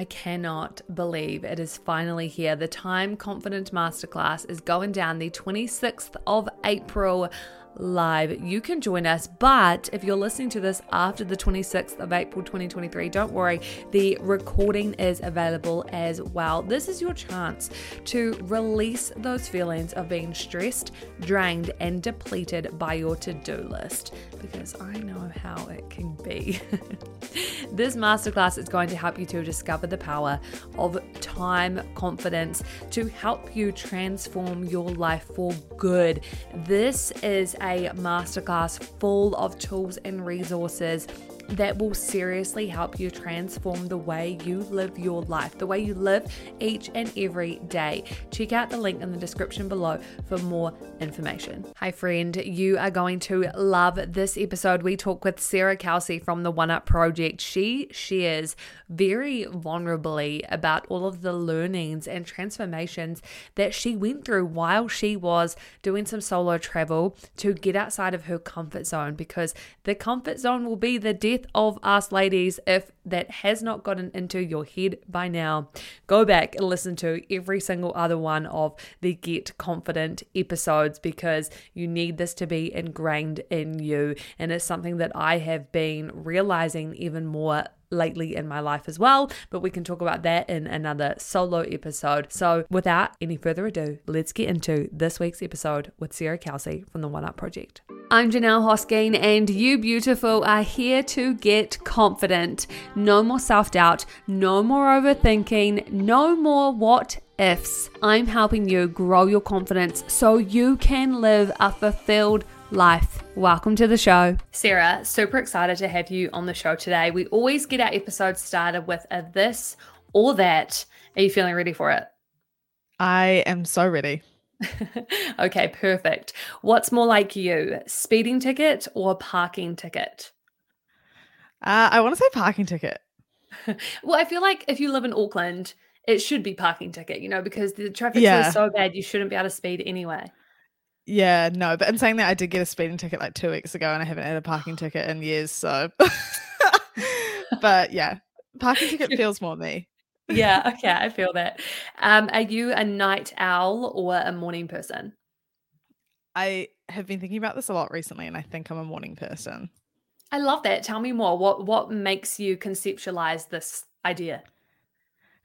I cannot believe it is finally here. The Time Confident Masterclass is going down the 26th of April live. You can join us, but if you're listening to this after the 26th of April 2023, don't worry, the recording is available as well. This is your chance to release those feelings of being stressed, drained, and depleted by your to do list because I know how it can be. this masterclass is going to help you to discover the power of time confidence to help you transform your life for good. This is a masterclass full of tools and resources that will seriously help you transform the way you live your life, the way you live each and every day. Check out the link in the description below for more information. Hi, friend, you are going to love this episode. We talk with Sarah Kelsey from the OneUp Project. She shares very vulnerably about all of the learnings and transformations that she went through while she was doing some solo travel to get outside of her comfort zone because the comfort zone will be the death of us ladies if that has not gotten into your head by now. Go back and listen to every single other one of the Get Confident episodes because you need this to be ingrained in you. And it's something that I have been realizing even more lately in my life as well, but we can talk about that in another solo episode. So, without any further ado, let's get into this week's episode with Sarah Kelsey from the OneUp Project. I'm Janelle Hosking, and you beautiful are here to get confident. No more self doubt, no more overthinking, no more what ifs. I'm helping you grow your confidence so you can live a fulfilled life. Welcome to the show. Sarah, super excited to have you on the show today. We always get our episodes started with a this or that. Are you feeling ready for it? I am so ready. okay, perfect. What's more like you, speeding ticket or parking ticket? Uh, I want to say parking ticket. well, I feel like if you live in Auckland, it should be parking ticket, you know, because the traffic yeah. is so bad, you shouldn't be able to speed anyway. Yeah, no, but I'm saying that I did get a speeding ticket like two weeks ago and I haven't had a parking ticket in years. So, but yeah, parking ticket feels more me. yeah, okay, I feel that. Um, are you a night owl or a morning person? I have been thinking about this a lot recently and I think I'm a morning person. I love that. Tell me more. What what makes you conceptualize this idea?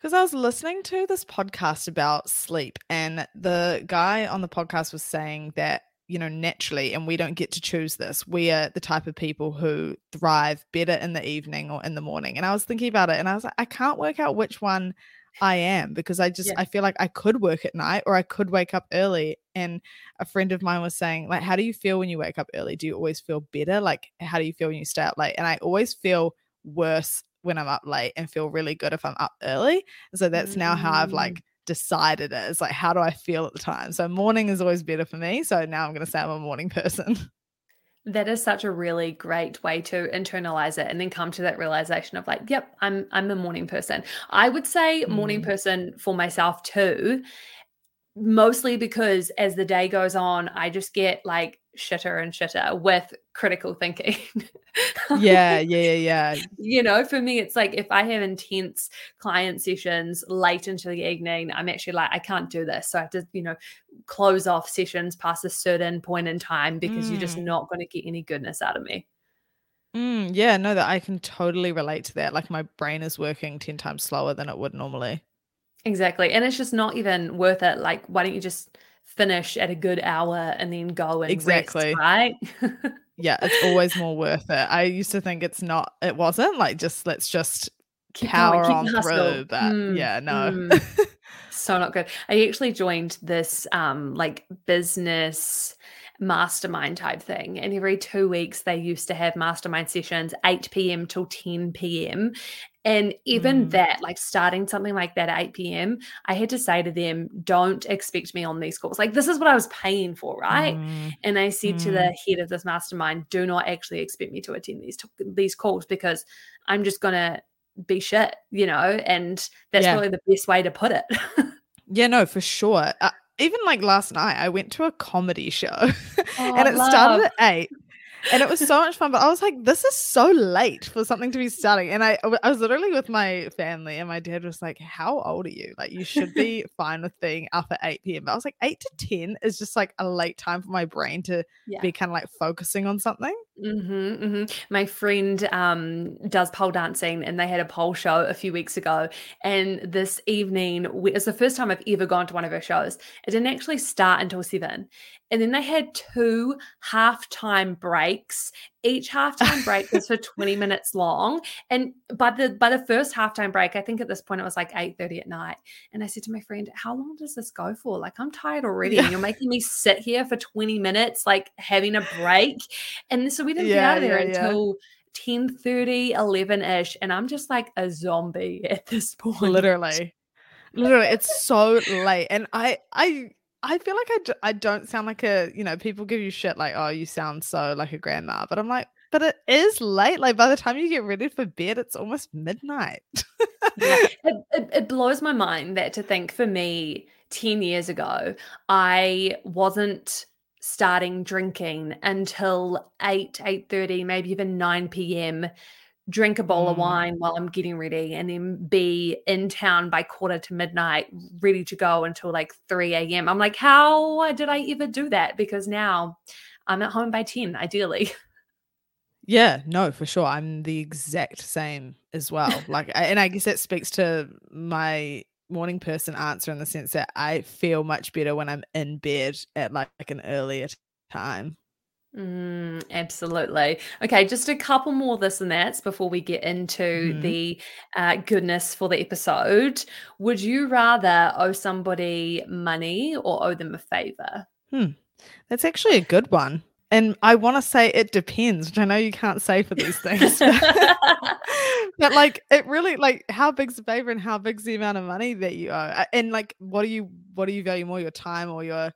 Because I was listening to this podcast about sleep, and the guy on the podcast was saying that, you know, naturally, and we don't get to choose this, we are the type of people who thrive better in the evening or in the morning. And I was thinking about it, and I was like, I can't work out which one I am because I just, yeah. I feel like I could work at night or I could wake up early. And a friend of mine was saying, like, how do you feel when you wake up early? Do you always feel better? Like, how do you feel when you stay up late? And I always feel worse when I'm up late and feel really good if I'm up early. so that's now how I've like mm. decided it. It's like, how do I feel at the time? So morning is always better for me. So now I'm going to say I'm a morning person. That is such a really great way to internalize it and then come to that realization of like, yep, I'm I'm a morning person. I would say morning mm. person for myself too mostly because as the day goes on, I just get like shitter and shitter with critical thinking. yeah, yeah, yeah. You know, for me, it's like if I have intense client sessions late into the evening, I'm actually like, I can't do this. So I have to, you know, close off sessions past a certain point in time because mm. you're just mm. not going to get any goodness out of me. Mm, yeah, no, that I can totally relate to that. Like my brain is working 10 times slower than it would normally. Exactly. And it's just not even worth it. Like, why don't you just finish at a good hour and then go and exactly rest, right? yeah, it's always more worth it. I used to think it's not, it wasn't like just let's just keep power going, on through. But mm, yeah, no. Mm. so not good. I actually joined this um like business mastermind type thing. And every two weeks, they used to have mastermind sessions, 8 p.m. till 10 p.m. And even mm. that, like starting something like that at 8 p.m., I had to say to them, don't expect me on these calls. Like, this is what I was paying for, right? Mm. And I said mm. to the mm. head of this mastermind, do not actually expect me to attend these, these calls because I'm just going to be shit, you know? And that's yeah. probably the best way to put it. yeah, no, for sure. Uh, even like last night, I went to a comedy show oh, and it love. started at eight and it was so much fun. But I was like, this is so late for something to be starting. And I, I was literally with my family, and my dad was like, "How old are you? Like, you should be fine with being up at eight p.m." But I was like, eight to ten is just like a late time for my brain to yeah. be kind of like focusing on something. Mm-hmm, mm-hmm. My friend um, does pole dancing, and they had a pole show a few weeks ago. And this evening, it's the first time I've ever gone to one of her shows. It didn't actually start until seven, and then they had two halftime breaks. Each halftime break was for twenty minutes long. And by the by the first halftime break, I think at this point it was like eight thirty at night. And I said to my friend, "How long does this go for? Like I'm tired already, and you're making me sit here for twenty minutes, like having a break." And so we didn't yeah, get out of there yeah, until yeah. 10 30, 11 ish. And I'm just like a zombie at this point. Literally. Literally. It's so late. And I, I, I feel like I d- I don't sound like a, you know, people give you shit like, oh, you sound so like a grandma. But I'm like, but it is late. Like by the time you get ready for bed, it's almost midnight. yeah. It, it, it blows my mind that to think for me 10 years ago, I wasn't starting drinking until 8 8.30 maybe even 9 p.m drink a bowl mm. of wine while i'm getting ready and then be in town by quarter to midnight ready to go until like 3 a.m i'm like how did i ever do that because now i'm at home by 10 ideally yeah no for sure i'm the exact same as well like and i guess that speaks to my morning person answer in the sense that I feel much better when I'm in bed at like, like an earlier time. Mm, absolutely. Okay, just a couple more this and that's before we get into mm. the uh, goodness for the episode. Would you rather owe somebody money or owe them a favor? Hmm. That's actually a good one. And I want to say it depends, which I know you can't say for these things. but like it really like how big's the favor and how big's the amount of money that you owe? And like what do you what do you value more, your time or your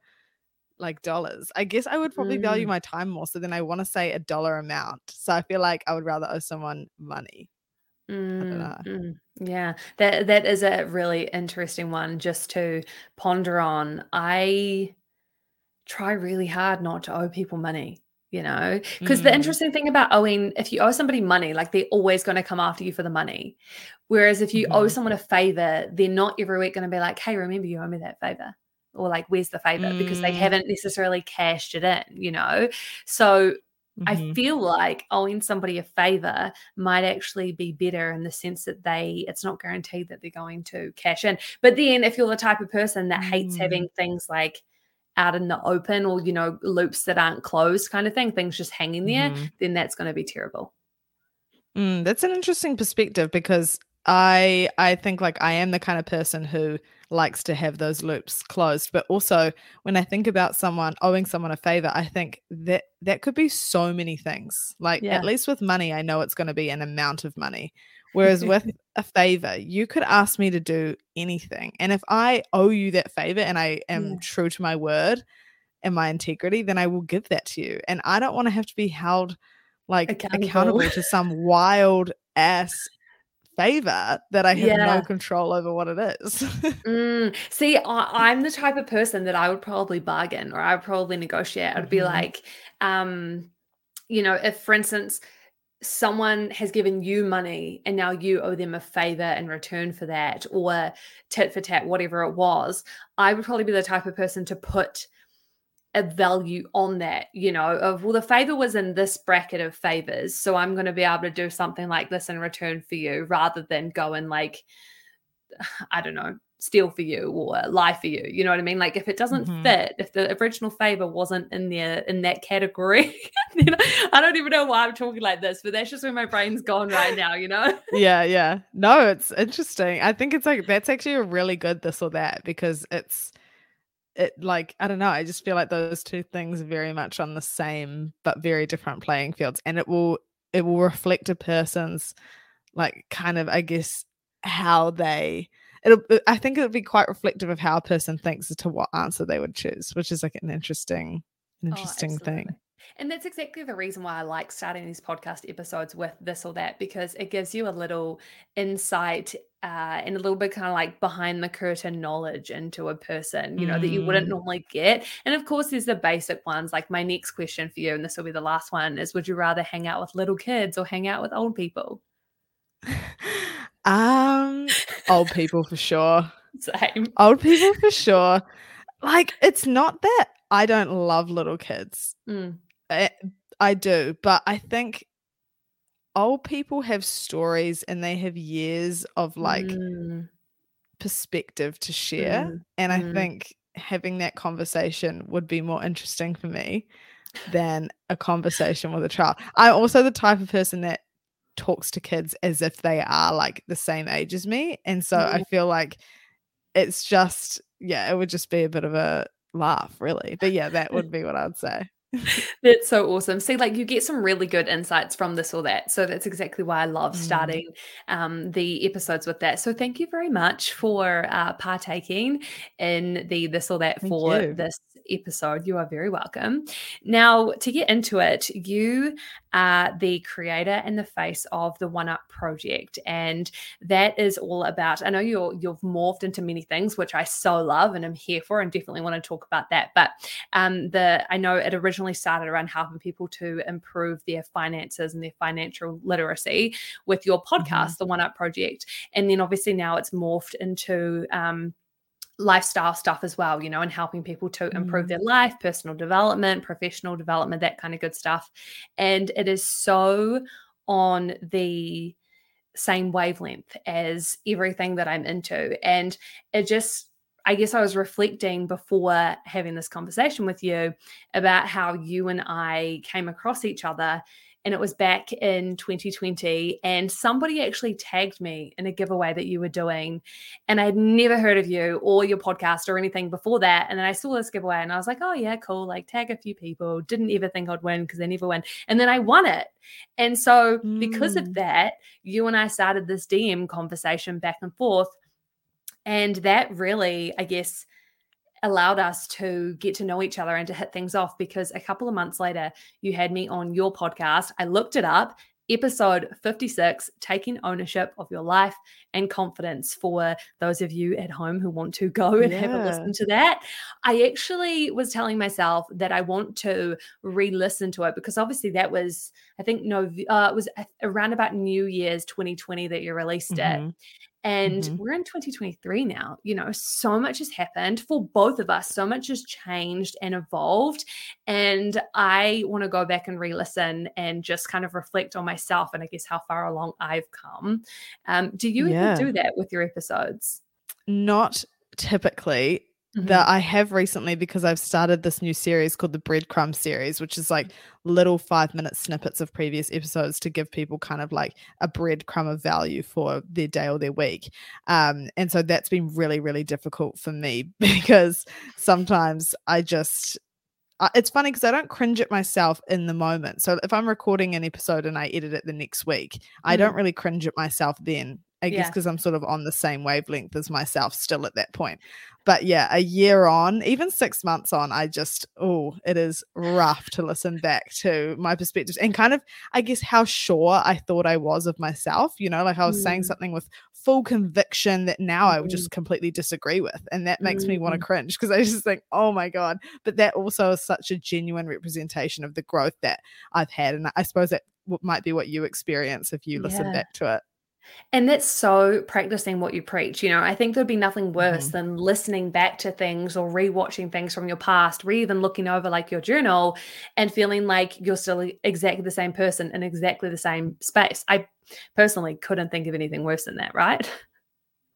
like dollars? I guess I would probably mm. value my time more. So then I want to say a dollar amount. So I feel like I would rather owe someone money. Mm, mm, yeah, that that is a really interesting one just to ponder on. I try really hard not to owe people money you know because mm. the interesting thing about owing if you owe somebody money like they're always going to come after you for the money whereas if you mm. owe mm-hmm. someone a favor they're not every week going to be like hey remember you owe me that favor or like where's the favor mm. because they mm. haven't necessarily cashed it in you know so mm-hmm. I feel like owing somebody a favor might actually be better in the sense that they it's not guaranteed that they're going to cash in. But then if you're the type of person that hates having mm. things like out in the open or you know loops that aren't closed kind of thing things just hanging there mm-hmm. then that's going to be terrible mm, that's an interesting perspective because i i think like i am the kind of person who likes to have those loops closed but also when i think about someone owing someone a favor i think that that could be so many things like yeah. at least with money i know it's going to be an amount of money Whereas with a favor, you could ask me to do anything. And if I owe you that favor and I am yeah. true to my word and my integrity, then I will give that to you. And I don't want to have to be held like accountable, accountable to some wild ass favor that I have yeah. no control over what it is. mm. See, I, am the type of person that I would probably bargain or I would probably negotiate. I'd mm-hmm. be like, um, you know, if for instance, someone has given you money and now you owe them a favor in return for that or tit for tat whatever it was i would probably be the type of person to put a value on that you know of well the favor was in this bracket of favors so i'm going to be able to do something like this in return for you rather than go and like i don't know steal for you or lie for you. You know what I mean? Like if it doesn't mm-hmm. fit, if the original favor wasn't in there in that category, I don't even know why I'm talking like this, but that's just where my brain's gone right now, you know? yeah, yeah. No, it's interesting. I think it's like that's actually a really good this or that because it's it like I don't know, I just feel like those two things are very much on the same but very different playing fields. And it will it will reflect a person's like kind of I guess how they it'll i think it'll be quite reflective of how a person thinks as to what answer they would choose which is like an interesting an oh, interesting oh, thing And that's exactly the reason why I like starting these podcast episodes with this or that, because it gives you a little insight uh, and a little bit kind of like behind the curtain knowledge into a person, you know, that you wouldn't Mm. normally get. And of course, there's the basic ones. Like my next question for you, and this will be the last one, is would you rather hang out with little kids or hang out with old people? Um, old people for sure. Same. Old people for sure. Like, it's not that I don't love little kids. Mm. I, I do, but I think old people have stories and they have years of like Mm, perspective to share. mm, And I mm. think having that conversation would be more interesting for me than a conversation with a child. I'm also the type of person that talks to kids as if they are like the same age as me. And so I Mm. feel like it's just, yeah, it would just be a bit of a laugh, really. But yeah, that would be what I'd say. That's so awesome. See, like you get some really good insights from this or that. So that's exactly why I love Mm. starting um, the episodes with that. So thank you very much for uh, partaking in the this or that Thank for you. this episode. You are very welcome. Now, to get into it, you are the creator and the face of the OneUp project, and that is all about. I know you're you've morphed into many things, which I so love and I'm here for, and definitely want to talk about that. But um, the I know it originally started around helping people to improve their finances and their financial literacy with your podcast, the OneUp Project, and then obviously now it's morphed into um, lifestyle stuff as well, you know, and helping people to improve Mm. their life, personal development, professional development, that kind of good stuff. And it is so on the same wavelength as everything that I'm into. And it just, I guess I was reflecting before having this conversation with you about how you and I came across each other. And it was back in 2020. And somebody actually tagged me in a giveaway that you were doing. And i had never heard of you or your podcast or anything before that. And then I saw this giveaway and I was like, oh, yeah, cool. Like, tag a few people. Didn't ever think I'd win because they never win. And then I won it. And so, because of Mm. that, you and I started this DM conversation back and forth. And that really, I guess, allowed us to get to know each other and to hit things off because a couple of months later, you had me on your podcast. I looked it up. Episode 56 Taking Ownership of Your Life and Confidence for those of you at home who want to go and have a listen to that. I actually was telling myself that I want to re listen to it because obviously that was, I think, no, uh, it was around about New Year's 2020 that you released it. And Mhm. we're in 2023 now. You know, so much has happened for both of us. So much has changed and evolved. And I want to go back and re listen and just kind of reflect on myself and I guess how far along I've come. Um, do you Yeah. even do that with your episodes? Not typically. Mhm. That I have recently because I've started this new series called the Breadcrumb series, which is like little five minute snippets of previous episodes to give people kind of like a breadcrumb of value for their day or their week. Um, and so that's been really, really difficult for me because sometimes I just it's funny because I don't cringe at myself in the moment. So if I'm recording an episode and I edit it the next week, I don't really cringe at myself then. I guess because I'm sort of on the same wavelength as myself still at that point. But yeah, a year on, even six months on, I just, oh, it is rough to listen back to my perspectives and kind of, I guess, how sure I thought I was of myself. You know, like I was saying Mm. something with full conviction that now I would Mhm. just completely disagree with. And that makes me want Mm. to cringe because I just think, oh my God. But that also is such a genuine representation of the growth that I've had. And I suppose that might be what you experience if you listen Yeah. back to it. And that's so practicing what you preach. You know, I think there'd be nothing worse Mhm. than listening back to things or rewatching things from your past, or even looking over like your journal and feeling like you're still exactly the same person in exactly the same space. I personally couldn't think of anything worse than that, right?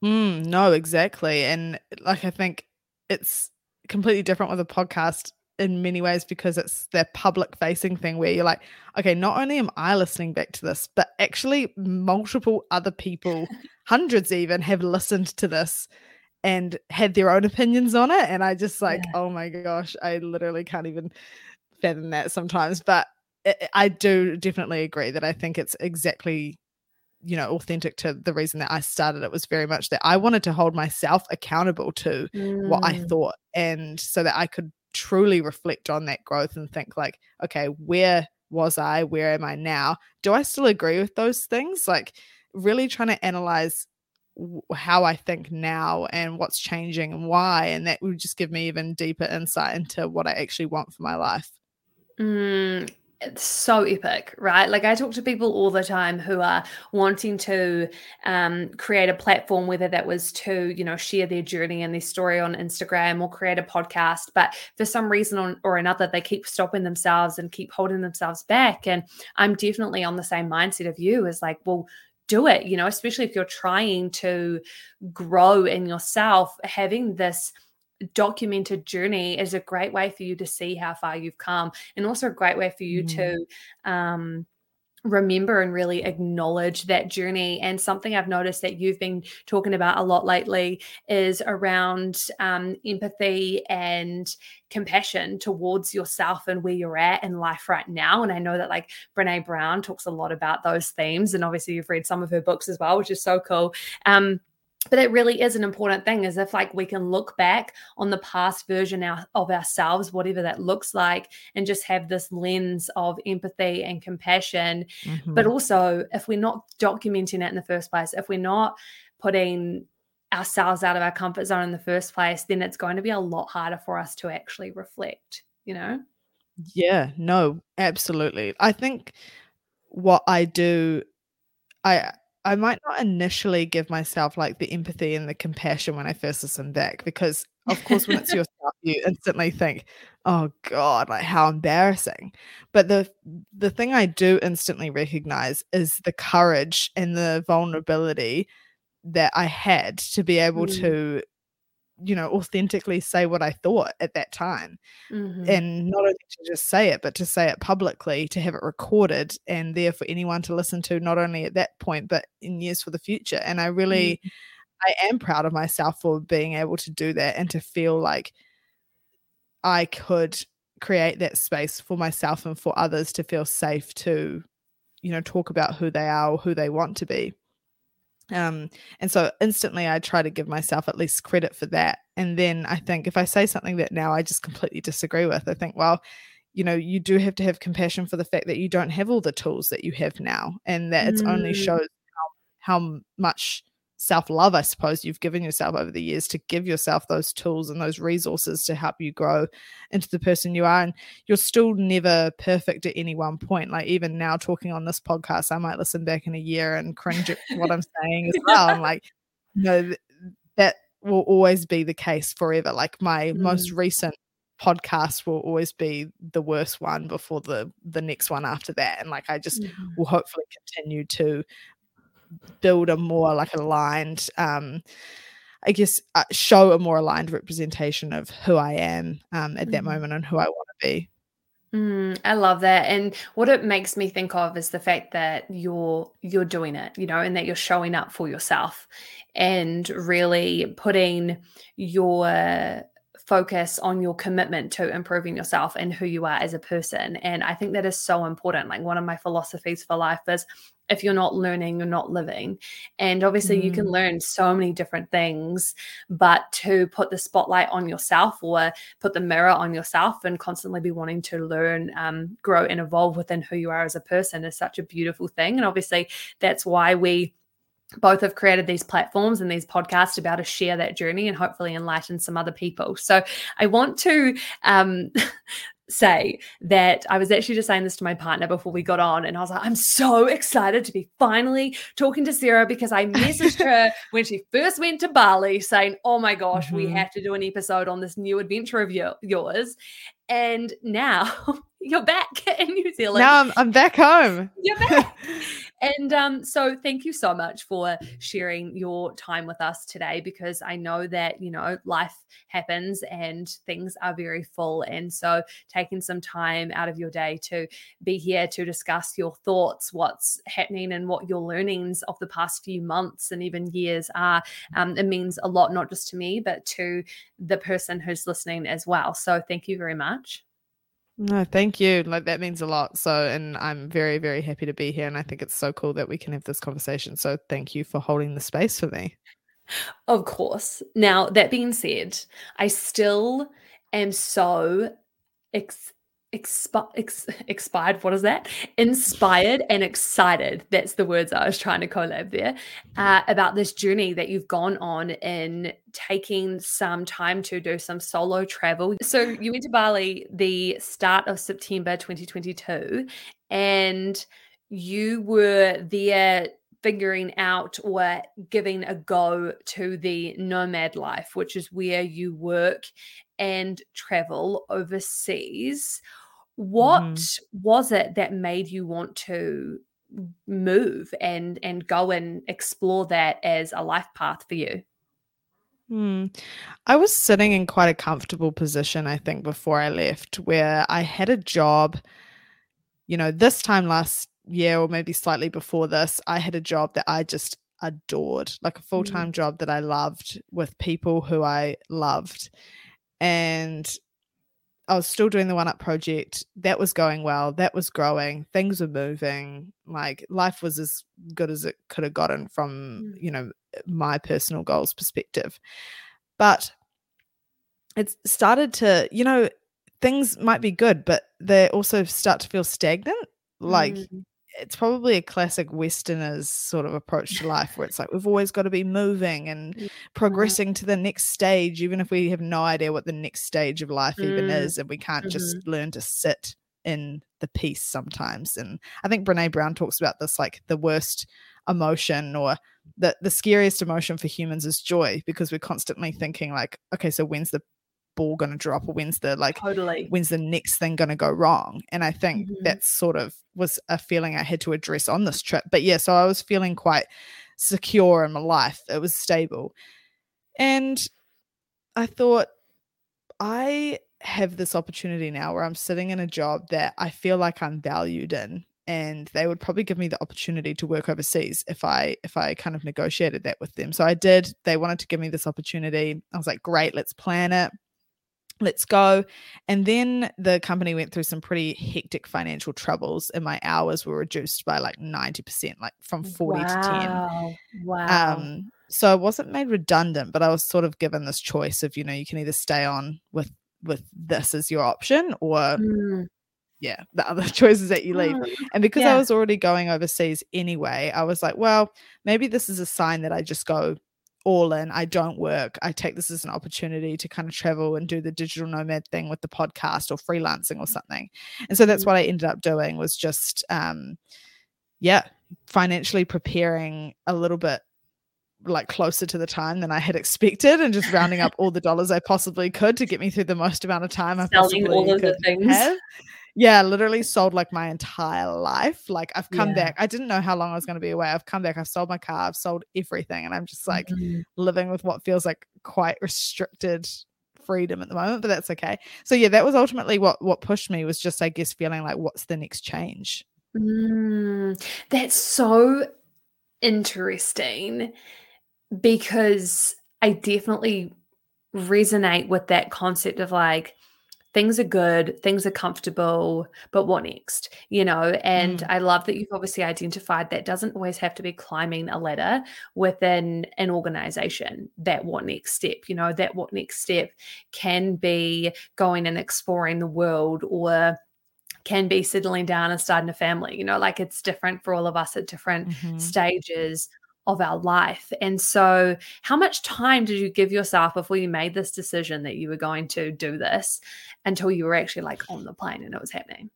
Mm, no, exactly. And like, I think it's completely different with a podcast in many ways because it's that public facing thing where you're like, okay, not only am I listening back to this, but actually multiple other people, hundreds even, have listened to this and had their own opinions on it. And I just like, Yeah. oh my gosh, I literally can't even fathom that sometimes. But I I do definitely agree that I think it's exactly you know authentic to the reason that I started it was very much that I wanted to hold myself accountable to what I Mm, thought and so that I could truly reflect on that growth and think like okay where was i where am i now do i still agree with those things like really trying to analyze how I think now and what's changing and why. And that would just give me even deeper insight into what I actually want for my life. Mm, it's so epic, right? Like I talk to people all the time who are wanting to um, create a platform, whether that was to, you know, share their journey and their story on Instagram or create a podcast. But for some reason or another, they keep stopping themselves and keep holding themselves back. And I'm definitely on the same mindset of you as like, well, do it, you know, especially if you're trying to grow in yourself, having this documented journey is a great way for you to see how far you've come and also a great way for you mm. to um remember and really acknowledge that journey. And something I've noticed that you've been talking about a lot lately is around um, empathy and compassion towards yourself and where you're at in life right now. And I know that like Brene Brown talks a lot about those themes. And obviously, you've read some of her books as well, which is so cool. Um, but it really is an important thing is if like we can look back on the past version of ourselves whatever that looks like and just have this lens of empathy and compassion. Mm-hmm. but also if we're not documenting it in the first place if we're not putting ourselves out of our comfort zone in the first place then it's going to be a lot harder for us to actually reflect you know? Yeah no absolutely. I think what i do i I might not initially give myself like the empathy and the compassion when I first listen back because of course when it's yourself you instantly think oh god like how embarrassing but the the thing I do instantly recognize is the courage and the vulnerability that I had to be able mm. to you know authentically say what i thought at that time mm-hmm. and not only to just say it but to say it publicly to have it recorded and there for anyone to listen to not only at that point but in years for the future and i really mm-hmm. i am proud of myself for being able to do that and to feel like i could create that space for myself and for others to feel safe to you know talk about who they are or who they want to be um, and so instantly I try to give myself at least credit for that. And then I think if I say something that now I just completely disagree with, I think, well, you know, you do have to have compassion for the fact that you don't have all the tools that you have now and that it's only mm. shows how, how much self love, I suppose, you've given yourself over the years to give yourself those tools and those resources to help you grow into the person you are. And you're still never perfect at any one point. Like, even now, talking on this podcast, I might listen back in a year and cringe at what I'm saying as well. I'm like, you know, that will always be the case forever. Like, my mm. most recent podcast will always be the worst one before the the next one after that and like i just mm-hmm. will hopefully continue to build a more like aligned um I guess uh, show a more aligned representation of who I am um, at that mm. moment and who I want to be. Mm, I love that, and what it makes me think of is the fact that you're you're doing it, you know, and that you're showing up for yourself, and really putting your focus on your commitment to improving yourself and who you are as a person. And I think that is so important. Like one of my philosophies for life is if you're not learning, you're not living. And obviously, mm. you can mm. learn so many different things, but to put the spotlight on yourself or put the mirror on yourself and constantly be wanting to learn, um, grow, and evolve within who you are as a person is such a beautiful thing. And obviously, that's why we both have created these platforms and these podcasts to be able to share that journey and hopefully enlighten some other people. So I want to um, say that I was actually just saying this to my partner before we got on, and I was like, I'm so excited to be finally talking to Sarah because I messaged her when she first went to Bali saying, Oh my gosh, mm-hmm. we have to do an episode on this new adventure of your, yours. And now you're back in New Zealand. Now I'm, I'm back home. You're back. And um, so thank you so much for sharing your time with us today because I know that, you know, life happens and things are very full. And so taking some time out of your day to be here to discuss your thoughts, what's happening and what your learnings of the past few months and even years are, um, it means a lot, not just to me, but to the person who's listening as well. So thank you very much. No, thank you. Like that means a lot. So, and I'm very, very happy to be here. And I think it's so cool that we can have this conversation. So, thank you for holding the space for me. Of course. Now, that being said, I still am so expi- ex- expired. What is that? Inspired and excited. That's the words I was trying to collab there uh, about this journey that you've gone on in taking some time to do some solo travel. So you went to Bali the start of September 2022, and you were there figuring out or giving a go to the nomad life, which is where you work and travel overseas. What mm-hmm. was it that made you want to move and and go and explore that as a life path for you? Hmm. I was sitting in quite a comfortable position, I think, before I left, where I had a job. You know, this time last year, or maybe slightly before this, I had a job that I just adored, like a full time mm. job that I loved with people who I loved. And I was still doing the one up project. That was going well. That was growing. Things were moving. Like life was as good as it could have gotten from, mm. you know, my personal goals perspective. But it started to, you know, things might be good, but they also start to feel stagnant. Like mm it's probably a classic Westerners sort of approach to life where it's like we've always got to be moving and yeah. progressing to the next stage, even if we have no idea what the next stage of life mm. even is, and we can't mm-hmm. just learn to sit in the peace sometimes. And I think Brene Brown talks about this like the worst emotion or the the scariest emotion for humans is joy because we're constantly thinking like, okay, so when's the ball going to drop or when's the like totally when's the next thing going to go wrong and i think mm-hmm. that sort of was a feeling i had to address on this trip but yeah so i was feeling quite secure in my life it was stable and i thought i have this opportunity now where i'm sitting in a job that i feel like i'm valued in and they would probably give me the opportunity to work overseas if I if I kind of negotiated that with them. So I did. They wanted to give me this opportunity. I was like, "Great, let's plan it." Let's go. And then the company went through some pretty hectic financial troubles, and my hours were reduced by like 90%, like from 40 wow. to 10. Wow. Um, so I wasn't made redundant, but I was sort of given this choice of, you know, you can either stay on with with this as your option or mm. yeah, the other choices that you leave. Mm. And because yeah. I was already going overseas anyway, I was like, well, maybe this is a sign that I just go all in. I don't work. I take this as an opportunity to kind of travel and do the digital nomad thing with the podcast or freelancing or something. And so that's mm-hmm. what I ended up doing was just um yeah, financially preparing a little bit like closer to the time than I had expected and just rounding up all the dollars I possibly could to get me through the most amount of time I Selling all of the things. Have yeah, literally sold like my entire life. Like I've come yeah. back. I didn't know how long I was going to be away. I've come back. I've sold my car. I've sold everything, and I'm just like mm-hmm. living with what feels like quite restricted freedom at the moment. But that's okay. So yeah, that was ultimately what what pushed me was just I guess feeling like what's the next change. Mm, that's so interesting because I definitely resonate with that concept of like things are good, things are comfortable, but what next? You know, and mm. I love that you've obviously identified that doesn't always have to be climbing a ladder within an organization. That what next step, you know, that what next step can be going and exploring the world or can be settling down and starting a family. You know, like it's different for all of us at different mm-hmm. stages of our life. And so, how much time did you give yourself before you made this decision that you were going to do this until you were actually like on the plane and it was happening?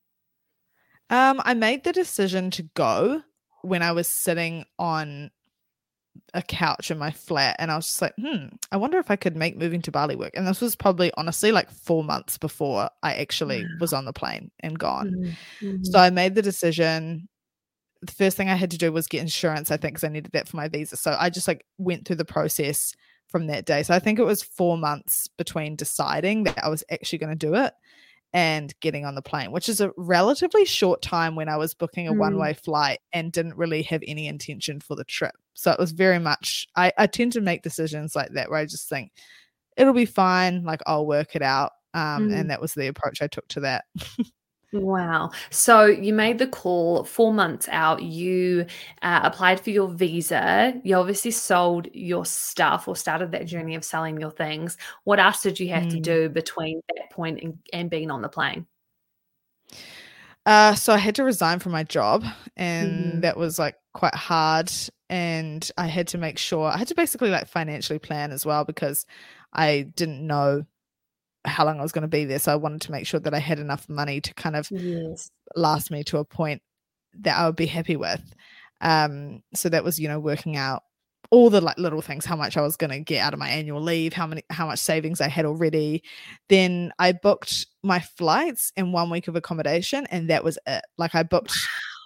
Um, I made the decision to go when I was sitting on a couch in my flat and I was just like, hmm, I wonder if I could make moving to Bali work. And this was probably honestly like four months before I actually was on the plane and gone. Mm-hmm. So I made the decision the first thing I had to do was get insurance, I think, because I needed that for my visa. So I just like went through the process from that day. So I think it was four months between deciding that I was actually going to do it and getting on the plane, which is a relatively short time when I was booking a mm. one way flight and didn't really have any intention for the trip. So it was very much, I, I tend to make decisions like that where I just think it'll be fine, like I'll work it out. Um, mm. And that was the approach I took to that. Wow. So you made the call four months out. You uh, applied for your visa. You obviously sold your stuff or started that journey of selling your things. What else did you have mm. to do between that point and, and being on the plane? Uh, so I had to resign from my job, and mm. that was like quite hard. And I had to make sure I had to basically like financially plan as well because I didn't know how long I was going to be there. So I wanted to make sure that I had enough money to kind of yes. last me to a point that I would be happy with. Um, so that was, you know, working out all the like little things, how much I was going to get out of my annual leave, how many, how much savings I had already. Then I booked my flights and one week of accommodation, and that was it. Like I booked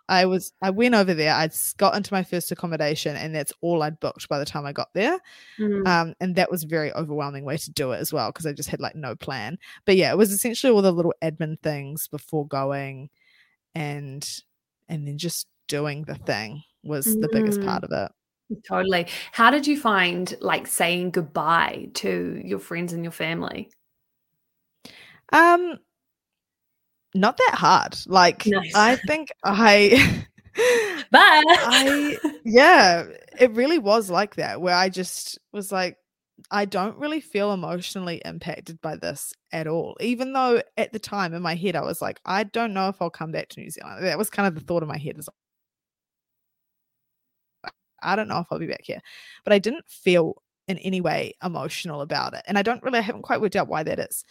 I was I went over there. I'd got into my first accommodation, and that's all I'd booked by the time I got there. Mm. Um, and that was a very overwhelming way to do it as well because I just had like no plan. But yeah, it was essentially all the little admin things before going, and and then just doing the thing was mm. the biggest part of it. Totally. How did you find like saying goodbye to your friends and your family? Um, not that hard. Like nice. I think I Bye. I yeah, it really was like that where I just was like I don't really feel emotionally impacted by this at all. Even though at the time in my head I was like I don't know if I'll come back to New Zealand. That was kind of the thought in my head is I don't know if I'll be back here. But I didn't feel in any way emotional about it. And I don't really I haven't quite worked out why that is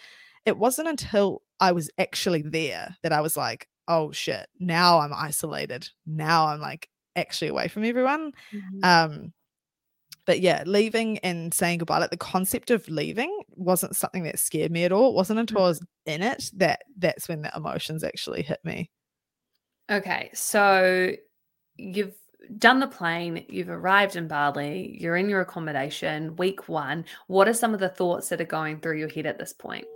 it wasn't until I was actually there that I was like, oh shit, now I'm isolated. Now I'm like actually away from everyone. Mm-hmm. Um, but yeah, leaving and saying goodbye, like the concept of leaving wasn't something that scared me at all. It wasn't until I was mm-hmm. in it that that's when the emotions actually hit me. Okay, so you've done the plane, you've arrived in Bali, you're in your accommodation, week one. What are some of the thoughts that are going through your head at this point?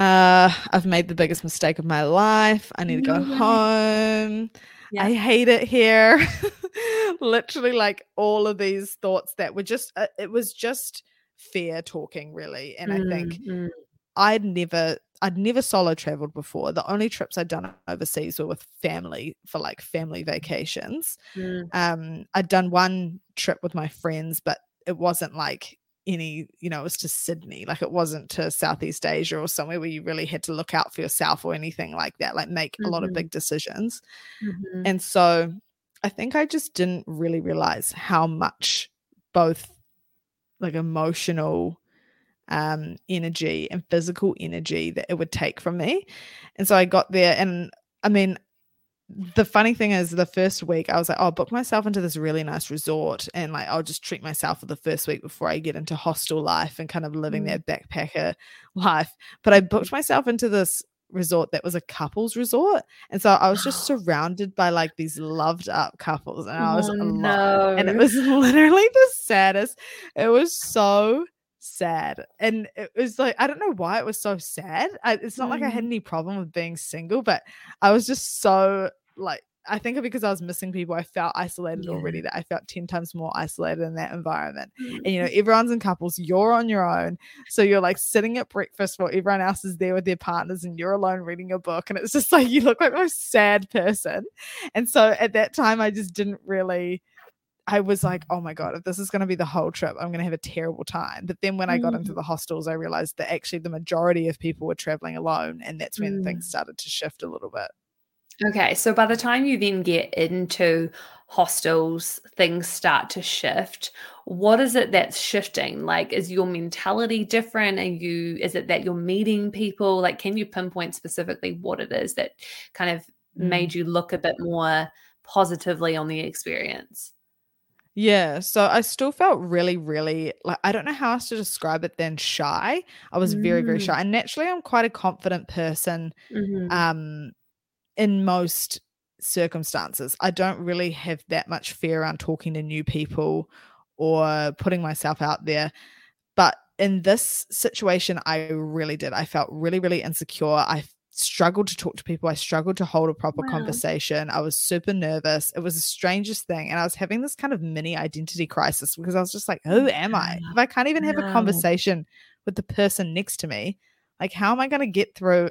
Uh, I've made the biggest mistake of my life. I need to go home. Yeah. I hate it here. Literally, like all of these thoughts that were just, uh, it was just fear talking, really. And mm, I think mm. I'd never, I'd never solo traveled before. The only trips I'd done overseas were with family for like family vacations. Mm. Um, I'd done one trip with my friends, but it wasn't like any, you know, it was to Sydney. Like it wasn't to Southeast Asia or somewhere where you really had to look out for yourself or anything like that, like make mm-hmm. a lot of mm-hmm. big decisions. Mm-hmm. And so I think I just didn't really realize how much both like emotional um energy and physical energy that it would take from me. And so I got there and I mean, the funny thing is the first week I was like, oh, I'll book myself into this really nice resort and like I'll just treat myself for the first week before I get into hostel life and kind of living mm. that backpacker life. But I booked myself into this resort that was a couples resort. And so I was just surrounded by like these loved up couples and I was oh, alone. No. And it was literally the saddest. It was so sad. And it was like, I don't know why it was so sad. I, it's not mm. like I had mm. any problem with being single, but I was just so like, I think because I was missing people, I felt isolated yeah. already that I felt 10 times more isolated in that environment. Mm. And, you know, everyone's in couples, you're on your own. So you're like sitting at breakfast while everyone else is there with their partners and you're alone reading a book. And it's just like, you look like the most sad person. And so at that time, I just didn't really I was like, oh my God, if this is going to be the whole trip, I'm going to have a terrible time. But then when I got into mm. the hostels, I realized that actually the majority of people were traveling alone. And that's when mm. things started to shift a little bit. Okay. So by the time you then get into hostels, things start to shift. What is it that's shifting? Like, is your mentality different? And you, is it that you're meeting people? Like, can you pinpoint specifically what it is that kind of mm. made you look a bit more positively on the experience? Yeah, so I still felt really, really like I don't know how else to describe it than shy. I was very, very shy. Mm. And naturally I'm quite a confident person mm-hmm. um in most circumstances. I don't really have that much fear around talking to new people or putting myself out there. But in this situation, I really did. I felt really, really insecure. I struggled to talk to people. I struggled to hold a proper wow. conversation. I was super nervous. It was the strangest thing. And I was having this kind of mini identity crisis because I was just like, who am I? If I can't even have a conversation with the person next to me, like, how am I going to get through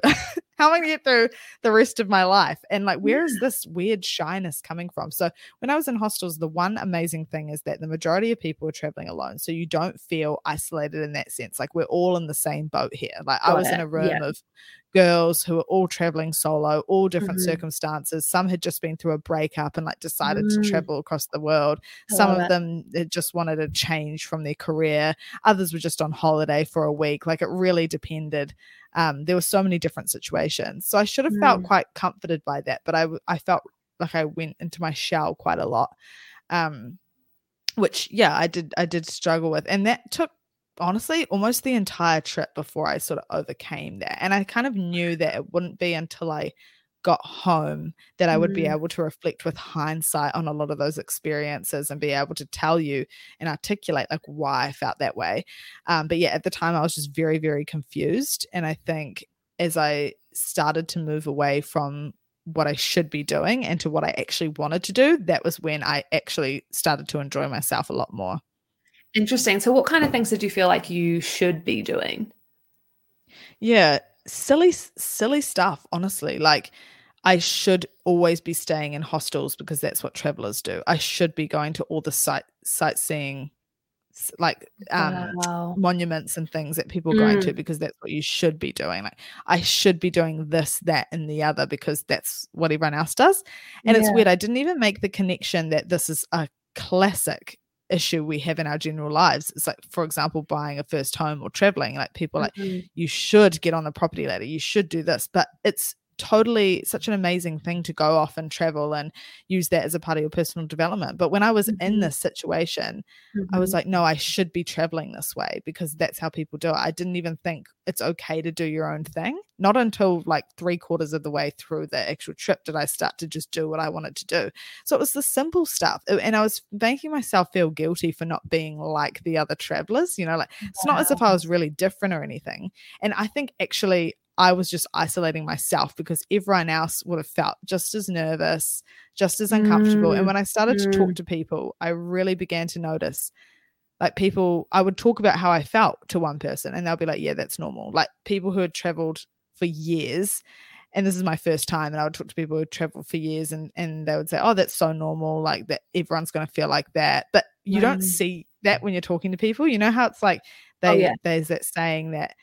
how am I going to get through the rest of my life? And like, where is this weird shyness coming from? So, when I was in hostels, the one amazing thing is that the majority of people are traveling alone. So, you don't feel isolated in that sense. Like, we're all in the same boat here. Like, Got I was it. in a room yeah. of girls who were all traveling solo, all different mm-hmm. circumstances. Some had just been through a breakup and like decided mm. to travel across the world. Some of them just wanted a change from their career. Others were just on holiday for a week. Like it really depended. Um, there were so many different situations. So I should have mm. felt quite comforted by that, but I I felt like I went into my shell quite a lot. Um, which yeah, I did I did struggle with. And that took honestly almost the entire trip before I sort of overcame that. And I kind of knew that it wouldn't be until I got home that I would mm. be able to reflect with hindsight on a lot of those experiences and be able to tell you and articulate like why I felt that way. Um, but yeah, at the time I was just very, very confused. And I think as I started to move away from what I should be doing and to what I actually wanted to do, that was when I actually started to enjoy myself a lot more. Interesting. So, what kind of things did you feel like you should be doing? Yeah, silly, silly stuff, honestly. Like, I should always be staying in hostels because that's what travelers do. I should be going to all the sight sightseeing like um wow. monuments and things that people are going to mm. because that's what you should be doing like i should be doing this that and the other because that's what everyone else does and yeah. it's weird i didn't even make the connection that this is a classic issue we have in our general lives. It's like, for example, buying a first home or traveling. Like people mm-hmm. like, you should get on the property ladder, you should do this. But it's totally such an amazing thing to go off and travel and use that as a part of your personal development. But when I was mm-hmm. in this situation, mm-hmm. I was mm-hmm. like, no, I should be traveling this way because that's how people do it. I didn't even think it's okay to do your own thing. Not until like three quarters of the way through the actual trip did I start to just do what I wanted to do. So it was the simple stuff. And I was making myself feel guilty for not being like the other travelers. You know, like it's not as if I was really different or anything. And I think actually I was just isolating myself because everyone else would have felt just as nervous, just as uncomfortable. Mm. And when I started mm. to talk mm. to people, I really began to notice like people, I would talk about how I felt to one person and they'll be like, yeah, that's normal. Like people who had traveled for years. And this is my first time, and I would talk to people who traveled for years, and and they would say, "Oh, that's so normal. Like that, everyone's going to feel like that." But you mm. don't see that when you're talking to people. You know how it's like oh, they oh, yeah. there's that saying that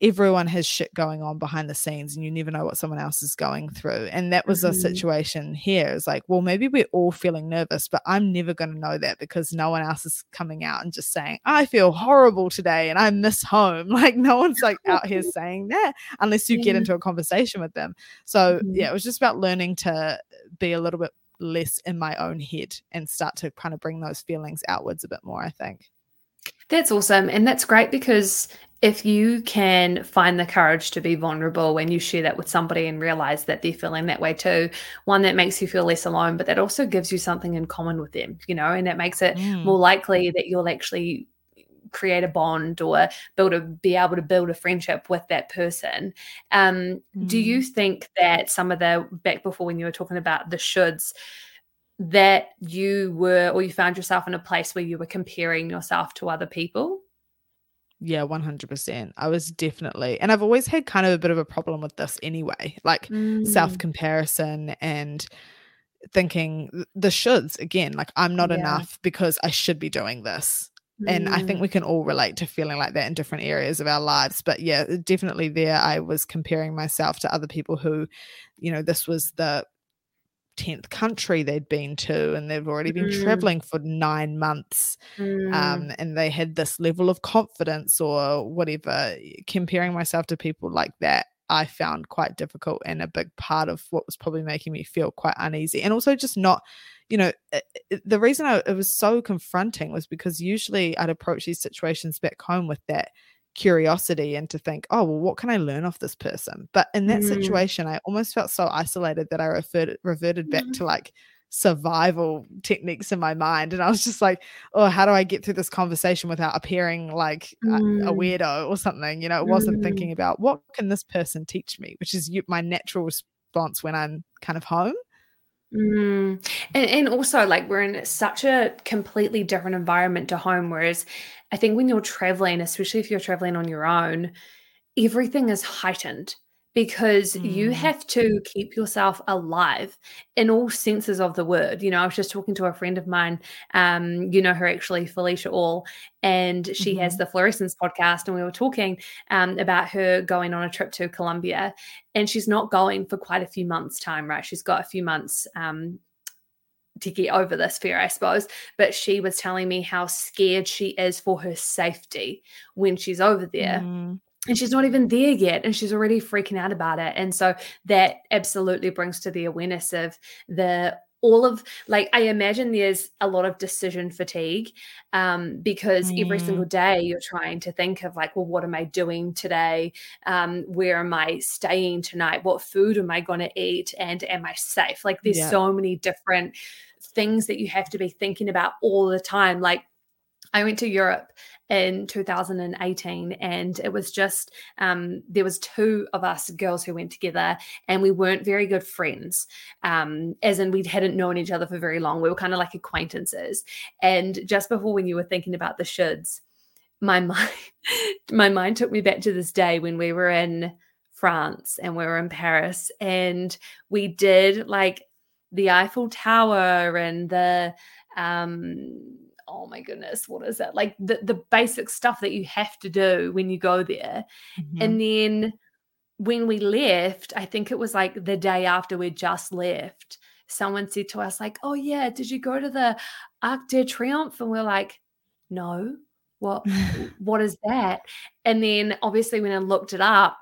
everyone has shit going on behind the scenes and you never know what someone else is going through. And that was mm-hmm. a situation here. It's like, well, maybe we're all feeling nervous, but I'm never going to know that because no one else is coming out and just saying, I feel horrible today and I miss home. Like, no one's like out here saying that unless you get into a conversation with them. So, mm-hmm. yeah, it was just about learning to be a little bit less in my own head and start to kind of bring those feelings outwards a bit more, I think. That's awesome. And that's great because if you can find the courage to be vulnerable when you share that with somebody and realize that they're feeling that way too, one that makes you feel less alone, but that also gives you something in common with them, you know, and that makes it mm. more likely that you'll actually create a bond or build a be able to build a friendship with that person um mm. do you mm. think that some of the back before when you were talking about the shoulds that you were or you found yourself in a place where you were comparing yourself to other people yeah, 100%. I was definitely, and I've always had kind of a bit of a problem with this anyway, like mm. self comparison and thinking the shoulds again, like I'm not yeah. enough because I should be doing this. Mm. And I think mm. we can all relate to feeling like that in different areas of our lives. But yeah, definitely there I was comparing myself to other people who, you know, this was the 10th country they'd been to and they've already been mm. traveling for nine months mm. um, and they had this level of confidence or whatever comparing myself to people like that i found quite difficult and a big part of what was probably making me feel quite uneasy and also just not you know the reason I, it was so confronting was because usually i'd approach these situations back home with that curiosity and to think, oh, well, what can I learn off this person? But in that mm. situation, I almost felt so isolated that I referred, reverted back mm. to like survival techniques in my mind. And I was just like, oh, how do I get through this conversation without appearing like mm. a, a, mm. weirdo or something? You know, it wasn't thinking mm. about what can this person teach me, which is my natural response when I'm kind of home. Mm. And, and also, like, we're in such a completely different environment to home. Whereas I think when you're traveling, especially if you're traveling on your own, everything is heightened because mm. you have to keep yourself alive in all senses of the word. You know, I was just talking to a friend of mine, um, you know her actually, Felicia All, and she mm-hmm. has the Fluorescence podcast. And we were talking um, about her going on a trip to Colombia, and she's not going for quite a few months' time, right? She's got a few months um, to get over this fear, I suppose. But she was telling me how scared she is for her safety when she's over there. Mm and she's not even there yet and she's already freaking out about it. And so that absolutely brings to the awareness of the all of like i imagine there's a lot of decision fatigue um, because mm. every single day you're trying to think of like well what am i doing today? Um, where am i staying tonight? What food am i going to eat? And am i safe? Like there's yeah. so many different things that you have to be thinking about all the time. Like I went to Europe in 2018 and it was just um, there was two of us girls who went together and we weren't very good friends um, as in we hadn't known each other for very long. We were kind of like acquaintances. And just before when you were thinking about the shoulds my mind my mind took me back to this day when we were in France and we were in Paris and we did like the Eiffel Tower and the um oh my goodness, what is that? Like the, the basic stuff that you have to do when you go there. Mm-hmm. And then when we left, I think it was like the day after we just left, someone said to us, like, oh yeah, did you go to the Arc de Triomphe? And we're like, no. What what is that? And then obviously when I looked it up,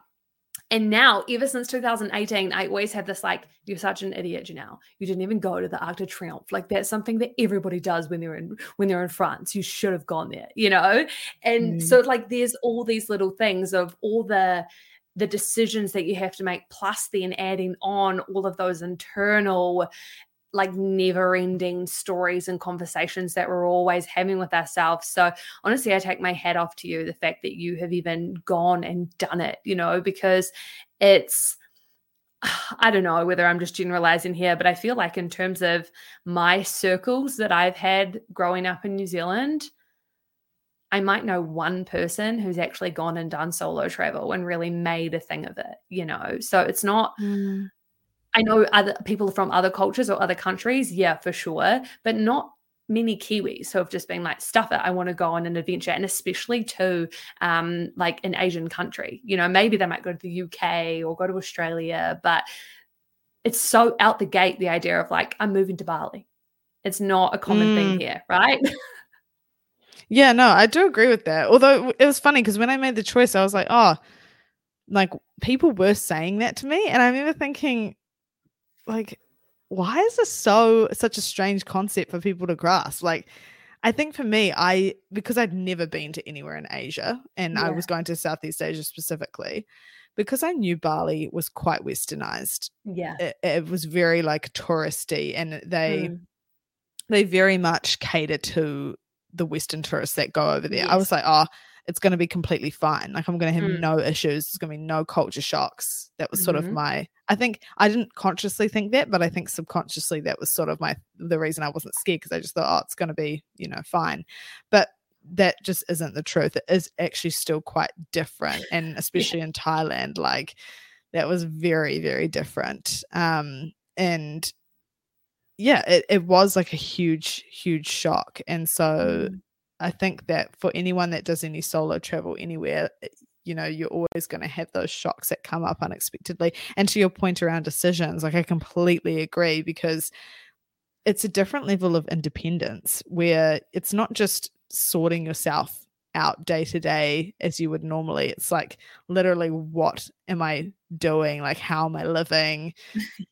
and now, ever since 2018, I always had this like, you're such an idiot, Janelle. You didn't even go to the Arc de Triomphe. Like that's something that everybody does when they're in when they're in France. You should have gone there, you know? And mm. so like there's all these little things of all the the decisions that you have to make, plus then adding on all of those internal like never ending stories and conversations that we're always having with ourselves. So honestly, I take my hat off to you, the fact that you have even gone and done it, you know, because it's, I don't know whether I'm just generalizing here, but I feel like in terms of my circles that I've had growing up in New Zealand, I might know one person who's actually gone and done solo travel and really made a thing of it, you know. So it's not mm. I know other people from other cultures or other countries, yeah, for sure, but not many Kiwis who have just been like, stuff it, I want to go on an adventure, and especially to um, like an Asian country. You know, maybe they might go to the UK or go to Australia, but it's so out the gate the idea of like, I'm moving to Bali. It's not a common mm. thing here, right? yeah, no, I do agree with that. Although it was funny because when I made the choice, I was like, oh, like people were saying that to me. And I remember thinking, like why is this so such a strange concept for people to grasp like i think for me i because i'd never been to anywhere in asia and yeah. i was going to southeast asia specifically because i knew bali was quite westernized yeah it, it was very like touristy and they mm. they very much cater to the western tourists that go over there yes. i was like oh it's going to be completely fine. Like I'm going to have mm. no issues. There's going to be no culture shocks. That was sort mm-hmm. of my. I think I didn't consciously think that, but I think subconsciously that was sort of my the reason I wasn't scared because I just thought, oh, it's going to be you know fine. But that just isn't the truth. It is actually still quite different, and especially yeah. in Thailand, like that was very very different. Um, and yeah, it, it was like a huge huge shock, and so. Mm I think that for anyone that does any solo travel anywhere, eh, you know, you're always going to have those shocks that come up unexpectedly. And to your point around decisions, like I completely agree because it's a different level of independence where it's not just sorting yourself out day to day as you would normally. It's like literally, what am I doing? Like, how am I living?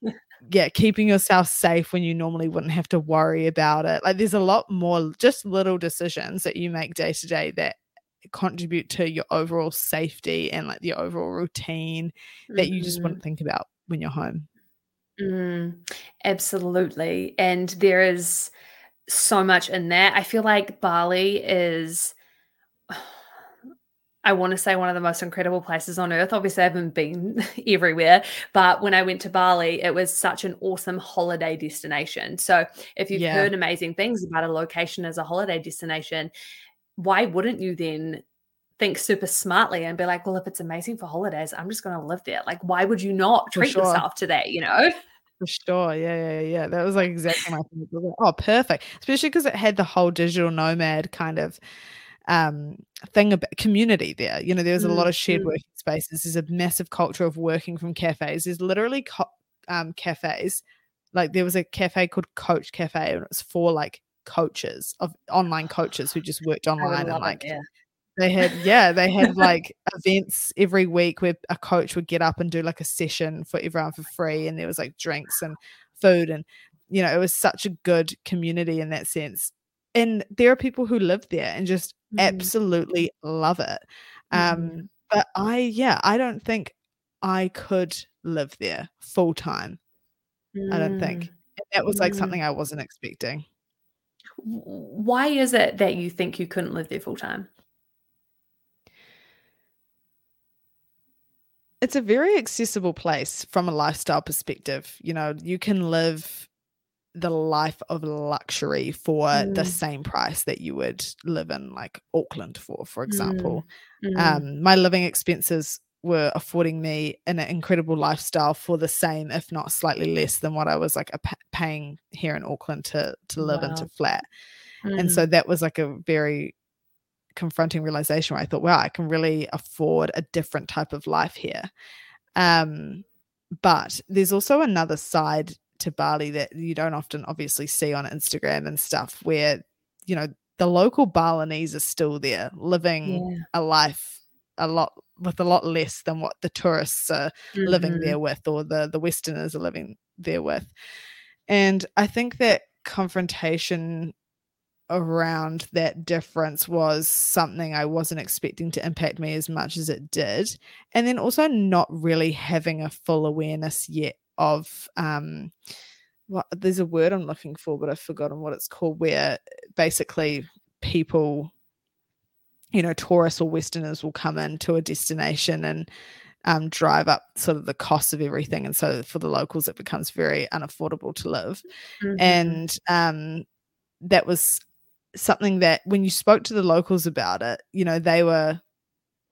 yeah, keeping yourself safe when you normally wouldn't have to worry about it. Like there's a lot more just little decisions that you make day to day that contribute to your overall safety and like the overall routine mm-hmm. that you just wouldn't mm-hmm. think about when you're home. Mm, absolutely. And there is so much in that. I feel like Bali is I want to say one of the most incredible places on earth. Obviously, I haven't been everywhere, but when I went to Bali, it was such an awesome holiday destination. So, if you've yeah. heard amazing things about a location as a holiday destination, why wouldn't you then think super smartly and be like, well, if it's amazing for holidays, I'm just going to live there. Like, why would you not treat sure. yourself to that? You know? For sure. Yeah, yeah, yeah. That was like exactly my thing. oh, perfect. Especially because it had the whole digital nomad kind of um thing about community there. You know, there's a lot of shared mm-hmm. working spaces. There's a massive culture of working from cafes. There's literally co- um, cafes. Like there was a cafe called Coach Cafe, and it was for like coaches of online coaches who just worked online and like it, yeah. they had yeah they had like events every week where a coach would get up and do like a session for everyone for free and there was like drinks and food and you know it was such a good community in that sense and there are people who live there and just mm. absolutely love it um mm. but i yeah i don't think i could live there full time mm. i don't think mm. and that was like mm. something i wasn't expecting why is it that you think you couldn't live there full time it's a very accessible place from a lifestyle perspective you know you can live the life of luxury for mm. the same price that you would live in like Auckland for, for example. Mm. Mm. Um, my living expenses were affording me an incredible lifestyle for the same, if not slightly less than what I was like p- paying here in Auckland to to live wow. into flat. And so mm. that was like a very confronting realization where I thought, wow, I can really afford a different type of life here. Um, but there's also another side to Bali that you don't often obviously see on Instagram and stuff where, you know, the local Balinese are still there living yeah. a life a lot with a lot less than what the tourists are mm-hmm. living there with or the the westerners are living there with and i think that confrontation around that difference was something i wasn't expecting to impact me as much as it did and then also not really having a full awareness yet of um what there's a word I'm looking for, but I've forgotten what it's called, where basically people, you know, tourists or Westerners will come into a destination and um, drive up sort of the cost of everything. And so for the locals, it becomes very unaffordable to live. Mm-hmm. And um, that was something that when you spoke to the locals about it, you know, they were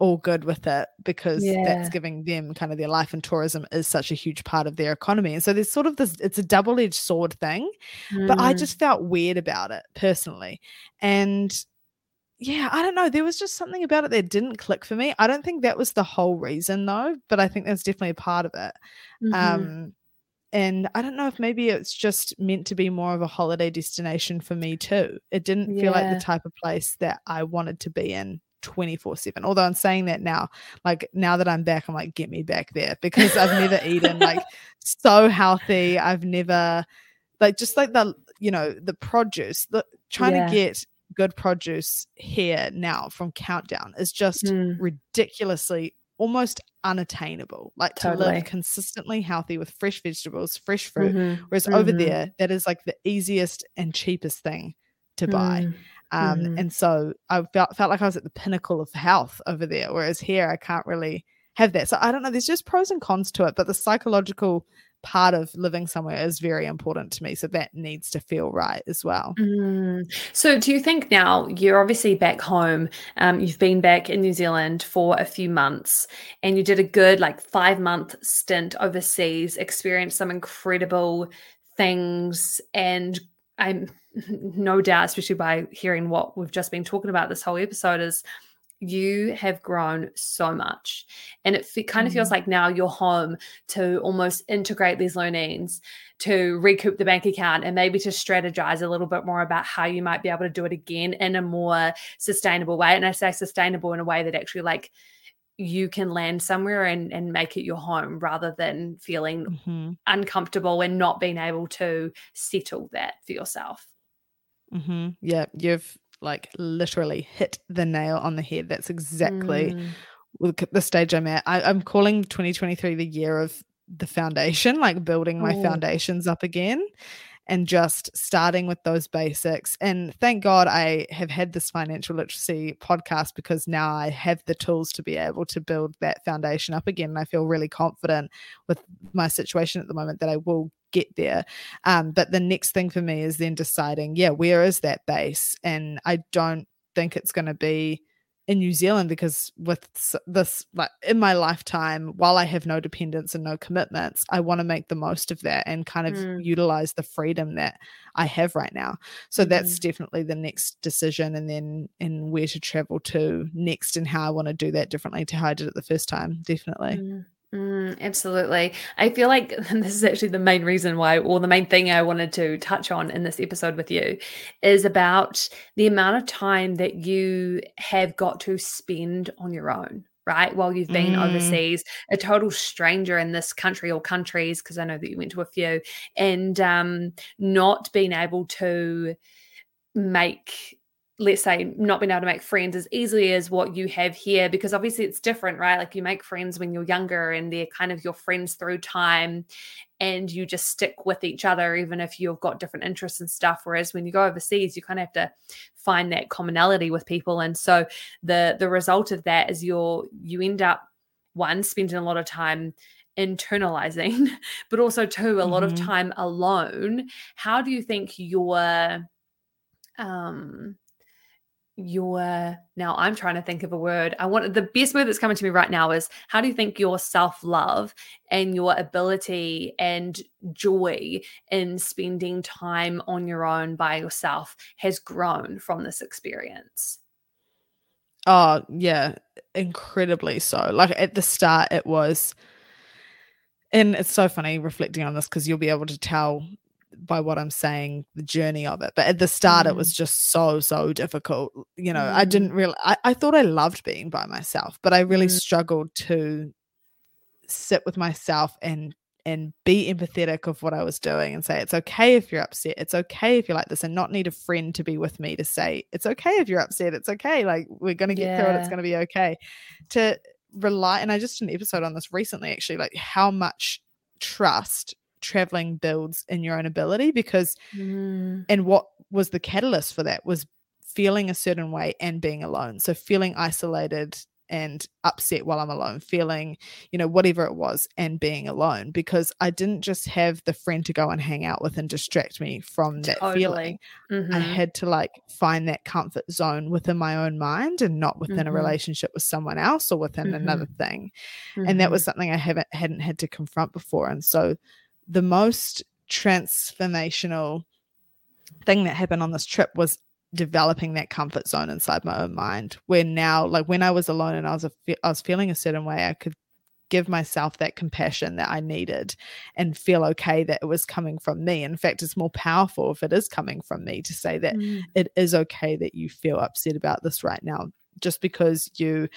all good with it because yeah. that's giving them kind of their life and tourism is such a huge part of their economy. And so there's sort of this it's a double-edged sword thing. Mm. But I mm. just felt weird about it personally. And yeah, I don't know. There was just something about it that didn't click for me. I don't think that was the whole reason though, but I think that's definitely a part of it. Mm-hmm. Um and I don't know if maybe it's just meant to be more of a holiday destination for me too. It didn't yeah. feel like the type of place that I wanted to be in 24 7 although i'm saying that now like now that i'm back i'm like get me back there because i've never eaten like so healthy i've never like just like the you know the produce the trying yeah. to get good produce here now from countdown is just mm. ridiculously almost unattainable like totally. to live consistently healthy with fresh vegetables fresh fruit mm-hmm. whereas mm-hmm. over there that is like the easiest and cheapest thing to buy mm. Um, mm. And so I felt felt like I was at the pinnacle of health over there, whereas here I can't really have that. So I don't know. There's just pros and cons to it, but the psychological part of living somewhere is very important to me. So that needs to feel right as well. Mm. So, do you think now you're obviously back home? Um, you've been back in New Zealand for a few months and you did a good, like, five month stint overseas, experienced some incredible things and I'm no doubt, especially by hearing what we've just been talking about this whole episode, is you have grown so much. And it f- kind of feels mm. like now you're home to almost integrate these learnings, to recoup the bank account, and maybe to strategize a little bit more about how you might be able to do it again in a more sustainable way. And I say sustainable in a way that actually, like, you can land somewhere and, and make it your home rather than feeling mm-hmm. uncomfortable and not being able to settle that for yourself. Mm-hmm. Yeah, you've like literally hit the nail on the head. That's exactly mm. the stage I'm at. I, am calling 2023 the year of the foundation, like building my oh. foundations up again and just starting with those basics. And thank God I have had this financial literacy podcast because now I have the tools to be able to build that foundation up again. And I feel really confident with my situation at the moment that I will get there. Um, but the next thing for me is then deciding, yeah, where is that base? And I don't think it's going to be in New Zealand because with this like in my lifetime while I have no dependents and no commitments I want to make the most of that and kind of mm. utilize the freedom that I have right now so mm. that's definitely the next decision and then and where to travel to next and how I want to do that differently to how I did it the first time definitely mm. Mm, absolutely. I feel like this is actually the main reason why, or the main thing I wanted to touch on in this episode with you is about the amount of time that you have got to spend on your own, right? While you've been mm. overseas, a total stranger in this country or countries, because I know that you went to a few, and um, not being able to make let's say not being able to make friends as easily as what you have here because obviously it's different right? Like you make friends when you're younger and they're kind of your friends through time and you just stick with each other even if you've got different interests and stuff. Whereas when you go overseas you kind of have to find that commonality with people. And so the the result of that is you're you end up one spending a lot of time internalizing but also two a lot mm-hmm. of time alone. How do you think your um your now i'm trying to think of a word. I want the best word that's coming to me right now is how do you think your self-love and your ability and joy in spending time on your own by yourself has grown from this experience? Oh yeah incredibly so. Like at the start it was and it's so funny reflecting on this because you'll be able to tell by what I'm saying, the journey of it. But at the start, mm. it was just so, so difficult. You know, mm. I didn't really, I, I thought I loved being by myself, but I really mm. struggled to sit with myself and and be empathetic of what I was doing and say it's okay if you're upset. It's okay if you're like this and not need a friend to be with me to say it's okay if you're upset. It's okay. Like we're going to get yeah. through it. It's going to be okay. To rely and I just did an episode on this recently actually like how much trust traveling builds in your own ability because mm. and what was the catalyst for that was feeling a certain way and being alone so feeling isolated and upset while I'm alone, feeling, you know, whatever it was, and being alone because I didn't just have the friend to go and hang out with and distract me from that totally. feeling. Mm-hmm. I had to like find that comfort zone within my own mind and not within mm-hmm. a relationship with someone else or within mm-hmm. another thing. And that was mm-hmm. something I haven't hadn't had to confront before. And so the most transformational thing that happened on this trip was developing that comfort zone inside my own mind. Where now like when i was alone and i was a, I was feeling a certain way i could give myself that compassion that i needed and feel okay that it was coming from me. In fact it's more powerful if it is coming from me to say that mm. it is okay that you feel upset about this right now. Just because you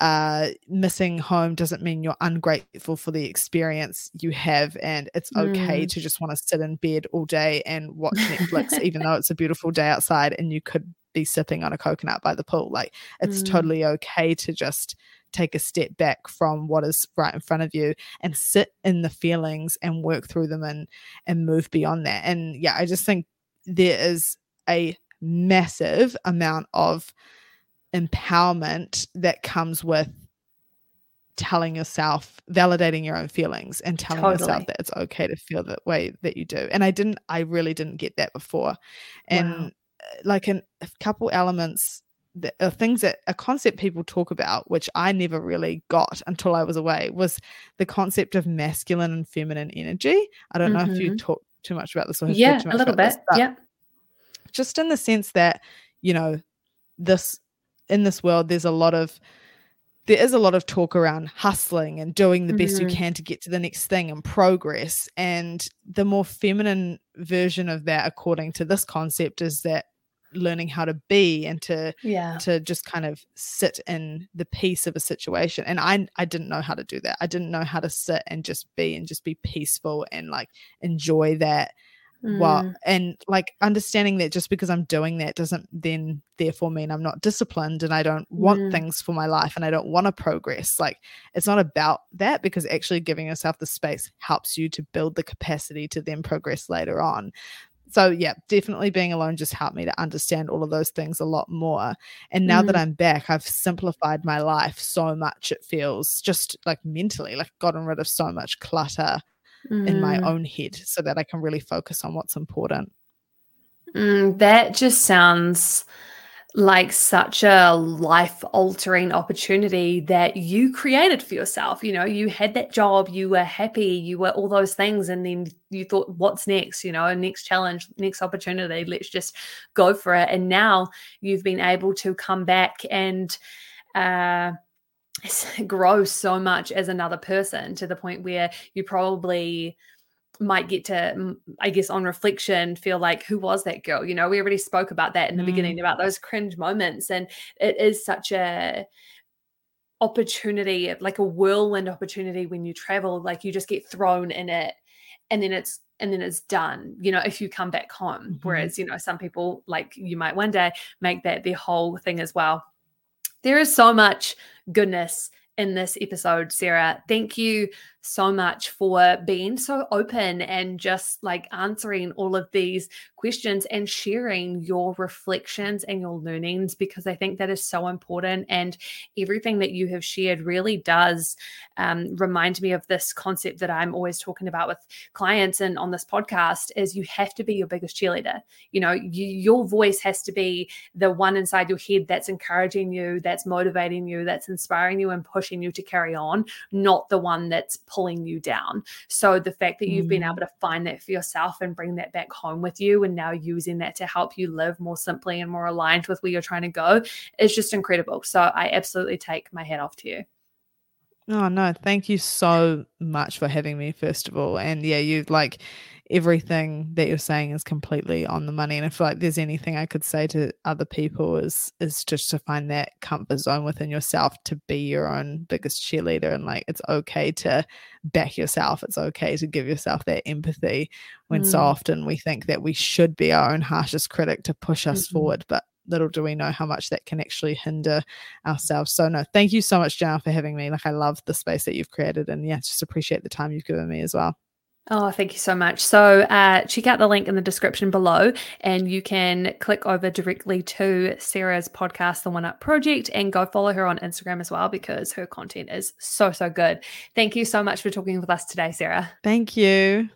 uh, missing home doesn't mean you're ungrateful for the experience you have and it's okay mm. to just want to sit in bed all day and watch Netflix even though it's a beautiful day outside and you could be sipping on a coconut by the pool like it's mm. totally okay to just take a step back from what is right in front of you and sit in the feelings and work through them and and move beyond that and yeah i just think there is a massive amount of empowerment that comes with telling yourself validating your own feelings and telling totally. yourself that it's okay to feel that way that you do and i didn't i really didn't get that before and wow. Uh, like in a couple elements that are things that a concept people talk about which i never really got until i was away was the concept of masculine and feminine energy i don't mm-hmm. know if you mm-hmm. talk too much about this or yeah a little bit this, yeah just in the sense that you know this in this world there's a lot of there is a lot of talk around hustling and doing the mm-hmm. best you mm-hmm. can to get to the next thing and progress and the more feminine version of that according to this concept is that learning how to be and to yeah to just kind of sit in the peace of a situation and i i didn't know how to do that i didn't know how to sit and just be and just be peaceful and like enjoy that Mm. Well, and like understanding that just because I'm doing that doesn't then therefore mean I'm not disciplined and I don't want mm. things for my life and I don't want to progress. Like it's not about that because actually giving yourself the space helps you to build the capacity to then progress later on. So yeah, definitely being alone just helped me to understand all of those things a lot more. And now mm. that I'm back, I've simplified my life so much. It feels just like mentally, like gotten rid of so much clutter mm. in my mm. own head so that I can really focus on what's important. Mm, that just sounds like such a life altering opportunity that you created for yourself. You know, you had that job, you were happy, you were all those things. And then you thought, what's next? You know, next challenge, next opportunity, let's just go for it. And now you've been able to come back and, uh, grow so much as another person to the point where you probably might get to i guess on reflection feel like who was that girl you know we already spoke about that in the mm. beginning about those cringe moments and it is such a opportunity like a whirlwind opportunity when you travel like you just get thrown in it and then it's and then it's done you know if you come back home mm-hmm. whereas you know some people like you might one day make that their whole thing as well there is so much goodness in this episode, Sarah. Thank you so much for being so open and just like answering all of these questions and sharing your reflections and your learnings because I think that is so important. And everything that you have shared really does um, remind me of this concept that I'm always talking about with clients and on this podcast is you have to be your biggest cheerleader. You know, you, your voice has to be the one inside your head that's encouraging you, that's motivating you, that's inspiring you and pushing you to carry on, not the one that's pulling you down. So the fact that you've mm. been able to find that for yourself and bring that back home with you and now using that to help you live more simply and more aligned with where you're trying to go is just incredible. So I absolutely take my hat off to you. Oh no, thank you so much for having me first of all. And yeah, you like everything that you're saying is completely on the money. And if like there's anything I could say to other people is is just to find that comfort zone within yourself to be your own biggest cheerleader and like it's okay to back yourself. It's okay to give yourself that empathy when mm. so often we think that we should be our own harshest critic to push us mm-hmm. forward. But little do we know how much that can actually hinder ourselves. So no, thank you so much, Jenna, for having me. Like I love the space that you've created and yeah, just appreciate the time you've given me as well. Oh, thank you so much. So, uh, check out the link in the description below, and you can click over directly to Sarah's podcast, The OneUp Project, and go follow her on Instagram as well because her content is so, so good. Thank you so much for talking with us today, Sarah. Thank you.